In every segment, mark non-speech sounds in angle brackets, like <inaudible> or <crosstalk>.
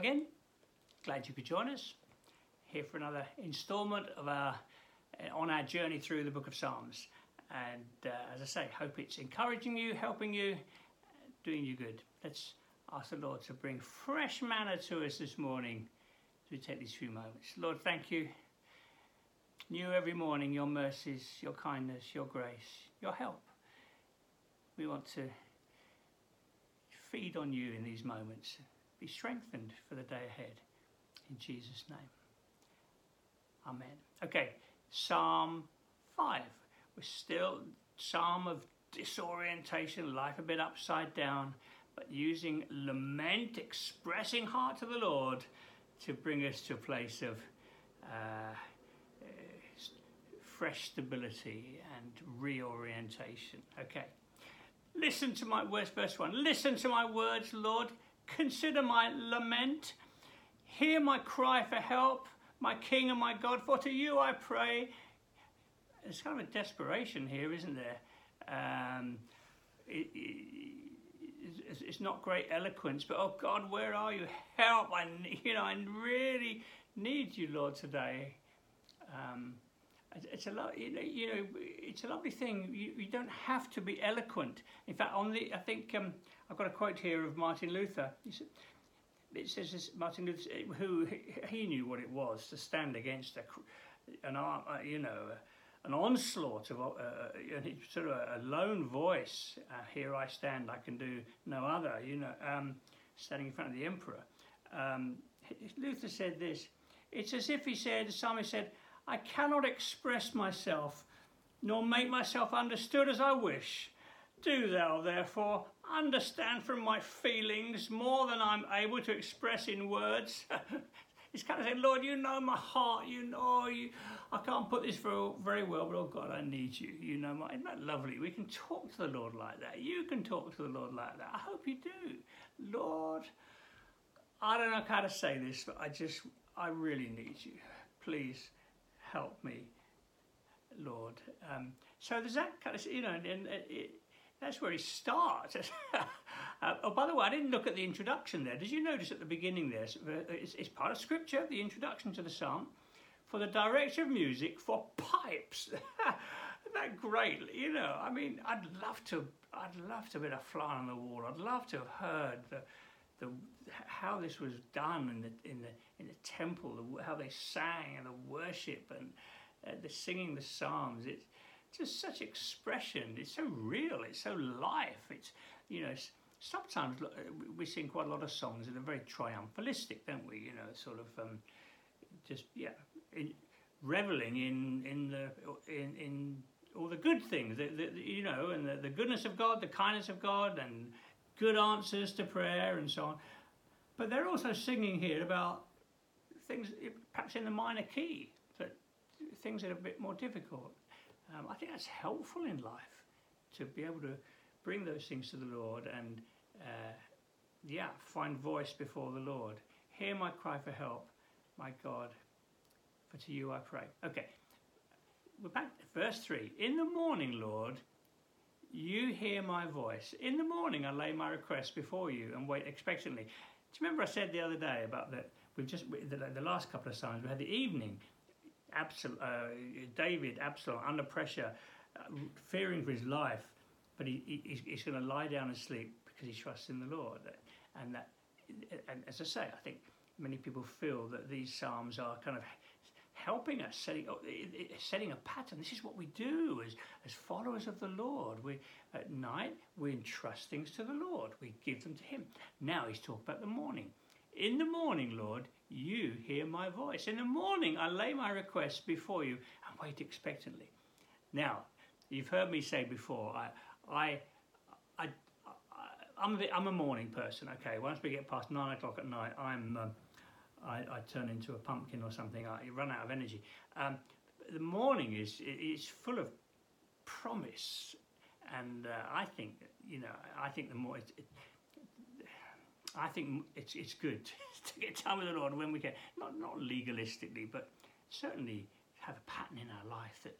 again. Glad you could join us here for another instalment of our uh, on our journey through the book of Psalms. And uh, as I say, hope it's encouraging you, helping you, doing you good. Let's ask the Lord to bring fresh manna to us this morning as we take these few moments. Lord, thank you. New every morning, your mercies, your kindness, your grace, your help. We want to feed on you in these moments. Be strengthened for the day ahead. In Jesus' name. Amen. Okay, Psalm 5. We're still Psalm of disorientation, life a bit upside down, but using lament, expressing heart to the Lord to bring us to a place of uh, fresh stability and reorientation. Okay. Listen to my words, verse 1. Listen to my words, Lord. Consider my lament. Hear my cry for help, my King and my God, for to you I pray. There's kind of a desperation here, isn't there? Um, it, it, it's not great eloquence, but oh God, where are you? Help! I, you know, I really need you, Lord, today. Um, it's a you know, you know it's a lovely thing. You, you don't have to be eloquent. In fact, on the I think um, I've got a quote here of Martin Luther. Said, it says this, Martin Luther, who he knew what it was to stand against a, an uh, you know an onslaught of uh, uh sort of a lone voice. Uh, here I stand, I can do no other. You know, um, standing in front of the emperor. Um, Luther said this. It's as if he said, the said, I cannot express myself, nor make myself understood as I wish. Do thou, therefore, understand from my feelings more than I'm able to express in words. <laughs> He's kind of saying, Lord, you know my heart, you know, you, I can't put this very well, but oh God, I need you. You know, my, isn't that lovely? We can talk to the Lord like that. You can talk to the Lord like that. I hope you do. Lord, I don't know how to say this, but I just, I really need you. Please help me, Lord. Um, so there's that kind of, you know, and, and it, that's where he starts. <laughs> uh, oh, by the way, I didn't look at the introduction there. Did you notice at the beginning there? It's, it's part of scripture, the introduction to the psalm, for the director of music for pipes. <laughs> Isn't that great? You know, I mean, I'd love to. I'd love to be a fly on the wall. I'd love to have heard the, the how this was done in the in the in the temple, the, how they sang and the worship and uh, the singing the psalms. It's just such expression. It's so real. It's so life. It's you know. Sometimes we sing quite a lot of songs that are very triumphalistic, don't we? You know, sort of um, just yeah, in, reveling in in the in in all the good things, you know, and the, the goodness of God, the kindness of God, and good answers to prayer and so on. But they're also singing here about things perhaps in the minor key, that things that are a bit more difficult. Um, I think that's helpful in life to be able to bring those things to the Lord and, uh, yeah, find voice before the Lord. Hear my cry for help, my God, for to you I pray. Okay, we're back to verse 3. In the morning, Lord, you hear my voice. In the morning, I lay my request before you and wait expectantly. Do you remember I said the other day about that? We've just the, the last couple of times we had the evening. Absal, uh, David, Absalom, under pressure, uh, fearing for his life, but he, he he's going to lie down and sleep because he trusts in the Lord. And that, and as I say, I think many people feel that these psalms are kind of helping us, setting, oh, setting a pattern. This is what we do as, as followers of the Lord. We, at night, we entrust things to the Lord. We give them to Him. Now he's talking about the morning. In the morning, Lord, you hear my voice. In the morning, I lay my requests before you and wait expectantly. Now, you've heard me say before, I, I, I, I am a, I'm a morning person. Okay, once we get past nine o'clock at night, I'm, um, I, I, turn into a pumpkin or something. I run out of energy. Um, the morning is is full of promise, and uh, I think you know, I think the more it, it, I think it's it's good <laughs> to get time with the Lord when we can, not not legalistically, but certainly have a pattern in our life that,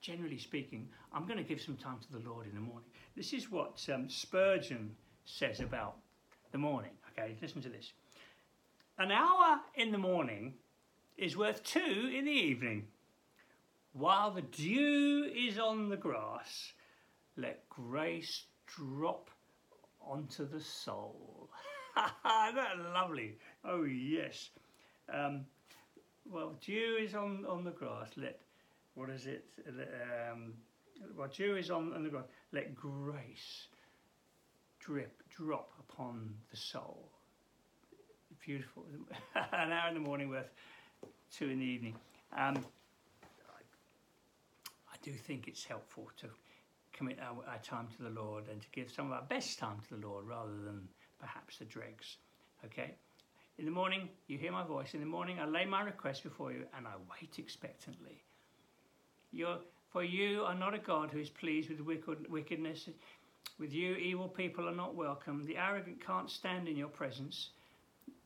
generally speaking, I'm going to give some time to the Lord in the morning. This is what um, Spurgeon says about the morning. Okay, listen to this. An hour in the morning is worth two in the evening. While the dew is on the grass, let grace drop onto the soul. <laughs> That's lovely. Oh, yes. Um, well, dew is on, on the grass. Let, what is it? Um, well, dew is on, on the grass. Let grace drip, drop upon the soul. Beautiful. <laughs> An hour in the morning worth two in the evening. Um, I, do think it's helpful to commit our, our, time to the Lord and to give some of our best time to the Lord rather than perhaps the dregs. Okay? In the morning, you hear my voice. In the morning, I lay my request before you and I wait expectantly. You're, for you are not a God who is pleased with wicked, wickedness. With you, evil people are not welcome. The arrogant can't stand in your presence.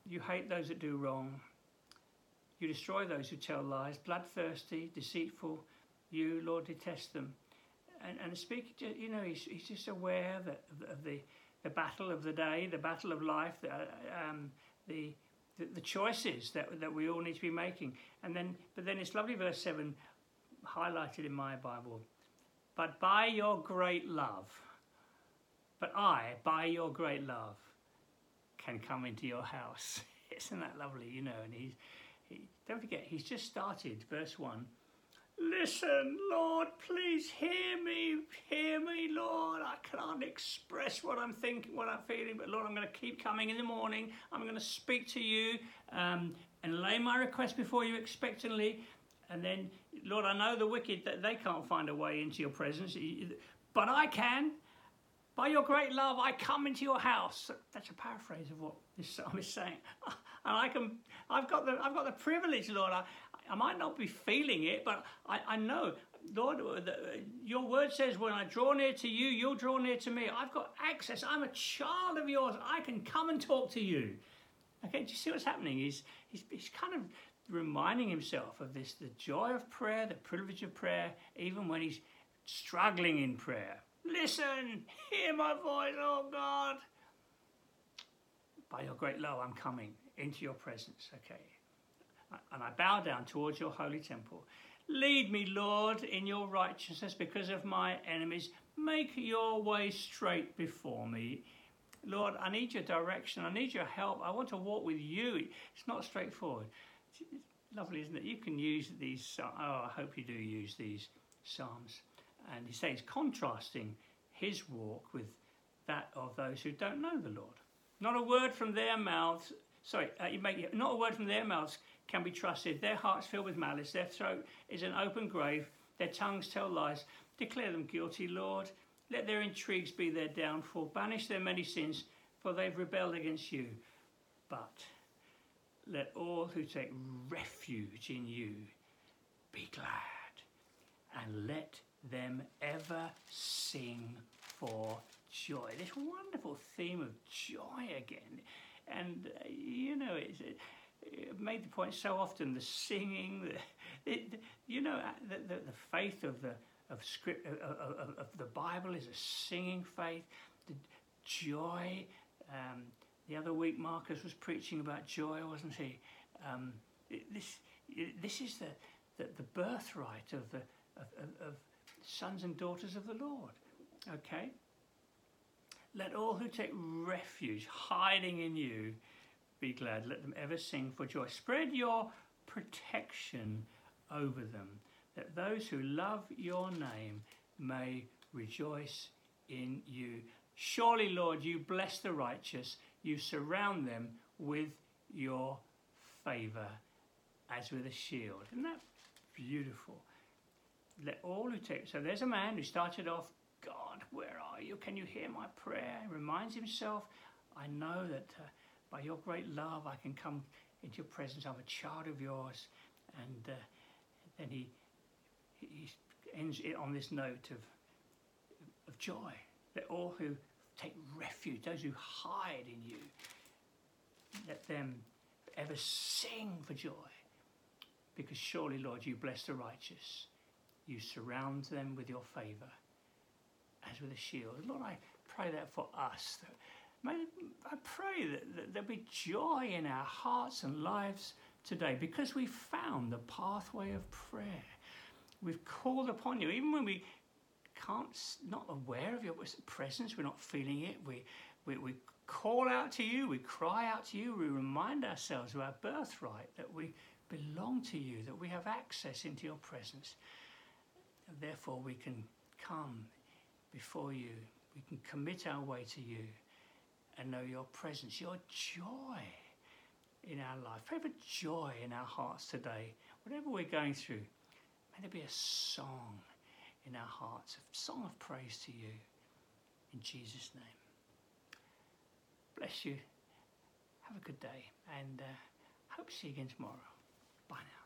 You hate those that do wrong. You destroy those who tell lies. Bloodthirsty, deceitful, you, Lord, detest them. And, and speak, you know, he's, he's just aware that, of the, the battle of the day, the battle of life, the, um, the, the, the choices that, that we all need to be making. And then, but then it's lovely verse 7 highlighted in my Bible. But by your great love, but I, by your great love, can come into your house. <laughs> Isn't that lovely? You know, and he's, he, don't forget, he's just started, verse 1. Listen, Lord, please hear me, hear me, Lord. I can't express what I'm thinking, what I'm feeling, but Lord, I'm going to keep coming in the morning. I'm going to speak to you um, and lay my request before you expectantly. And then, Lord, I know the wicked that they can't find a way into your presence, but I can. By your great love, I come into your house. That's a paraphrase of what this psalm is saying. <laughs> And I can, I've got the, I've got the privilege, Lord. I, I might not be feeling it, but I, I know, Lord, uh, the, uh, your word says when I draw near to you, you'll draw near to me. I've got access. I'm a child of yours. I can come and talk to you. Okay, do you see what's happening? He's, he's, he's kind of reminding himself of this the joy of prayer, the privilege of prayer, even when he's struggling in prayer. Listen, hear my voice, oh God. By your great love, I'm coming into your presence, okay? And I bow down towards your holy temple. Lead me, Lord, in your righteousness because of my enemies. Make your way straight before me. Lord, I need your direction. I need your help. I want to walk with you. It's not straightforward. It's lovely, isn't it? You can use these. Oh, I hope you do use these psalms and he says, contrasting his walk with that of those who don't know the Lord. Not a word from their mouths, sorry, uh, you make, not a word from their mouths can be trusted. Their hearts filled with malice, their throat is an open grave, their tongues tell lies. Declare them guilty, Lord. Let their intrigues be their downfall. Banish their many sins, for they've rebelled against you. But let all who take refuge in you be glad, and let them ever sing for joy. This wonderful theme of joy again. And, uh, you know, it's, it, it, made the point so often the singing, the, it, you know, uh, the, the, the, faith of the, of, script, of, of, of, the Bible is a singing faith. The joy. Um, the other week, Marcus was preaching about joy, wasn't he? Um, this, this is the, the, the birthright of the, of, of, sons and daughters of the Lord. Okay? Let all who take refuge, hiding in you, be glad. Let them ever sing for joy. Spread your protection over them, that those who love your name may rejoice in you. Surely, Lord, you bless the righteous, you surround them with your favour as with a shield. Isn't that beautiful? Let all who take. So there's a man who started off, God, where are you? Can you hear my prayer? He reminds himself, I know that uh, by your great love I can come into your presence. I'm a child of yours. And uh, then he, he ends it on this note of, of joy. Let all who take refuge, those who hide in you, let them ever sing for joy. Because surely, Lord, you bless the righteous you surround them with your favour as with a shield. Lord, I pray that for us, that May, I pray that, that there'll be joy in our hearts and lives today because we've found the pathway of prayer. We've called upon you, even when we can't, not aware of your presence, we're not feeling it. We, we, we call out to you, we cry out to you, we remind ourselves of our birthright, that we belong to you, that we have access into your presence. Therefore, we can come before you, we can commit our way to you and know your presence, your joy in our life. Pray for joy in our hearts today. Whatever we're going through, may there be a song in our hearts, a song of praise to you. In Jesus' name. Bless you. Have a good day. And uh, hope to see you again tomorrow. Bye now.